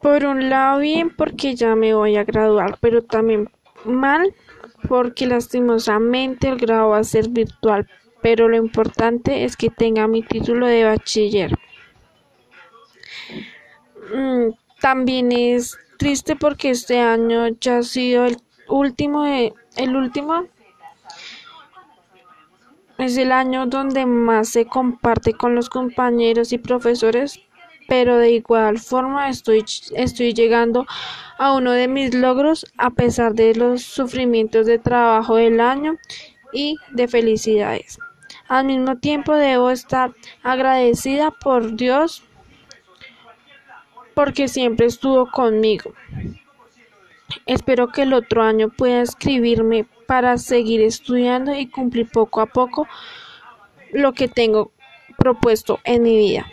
Por un lado bien porque ya me voy a graduar, pero también mal porque lastimosamente el grado va a ser virtual, pero lo importante es que tenga mi título de bachiller. Mm, También es triste porque este año ya ha sido el último el último es el año donde más se comparte con los compañeros y profesores, pero de igual forma estoy, estoy llegando a uno de mis logros a pesar de los sufrimientos de trabajo del año y de felicidades. Al mismo tiempo debo estar agradecida por Dios porque siempre estuvo conmigo. Espero que el otro año pueda escribirme para seguir estudiando y cumplir poco a poco lo que tengo propuesto en mi vida.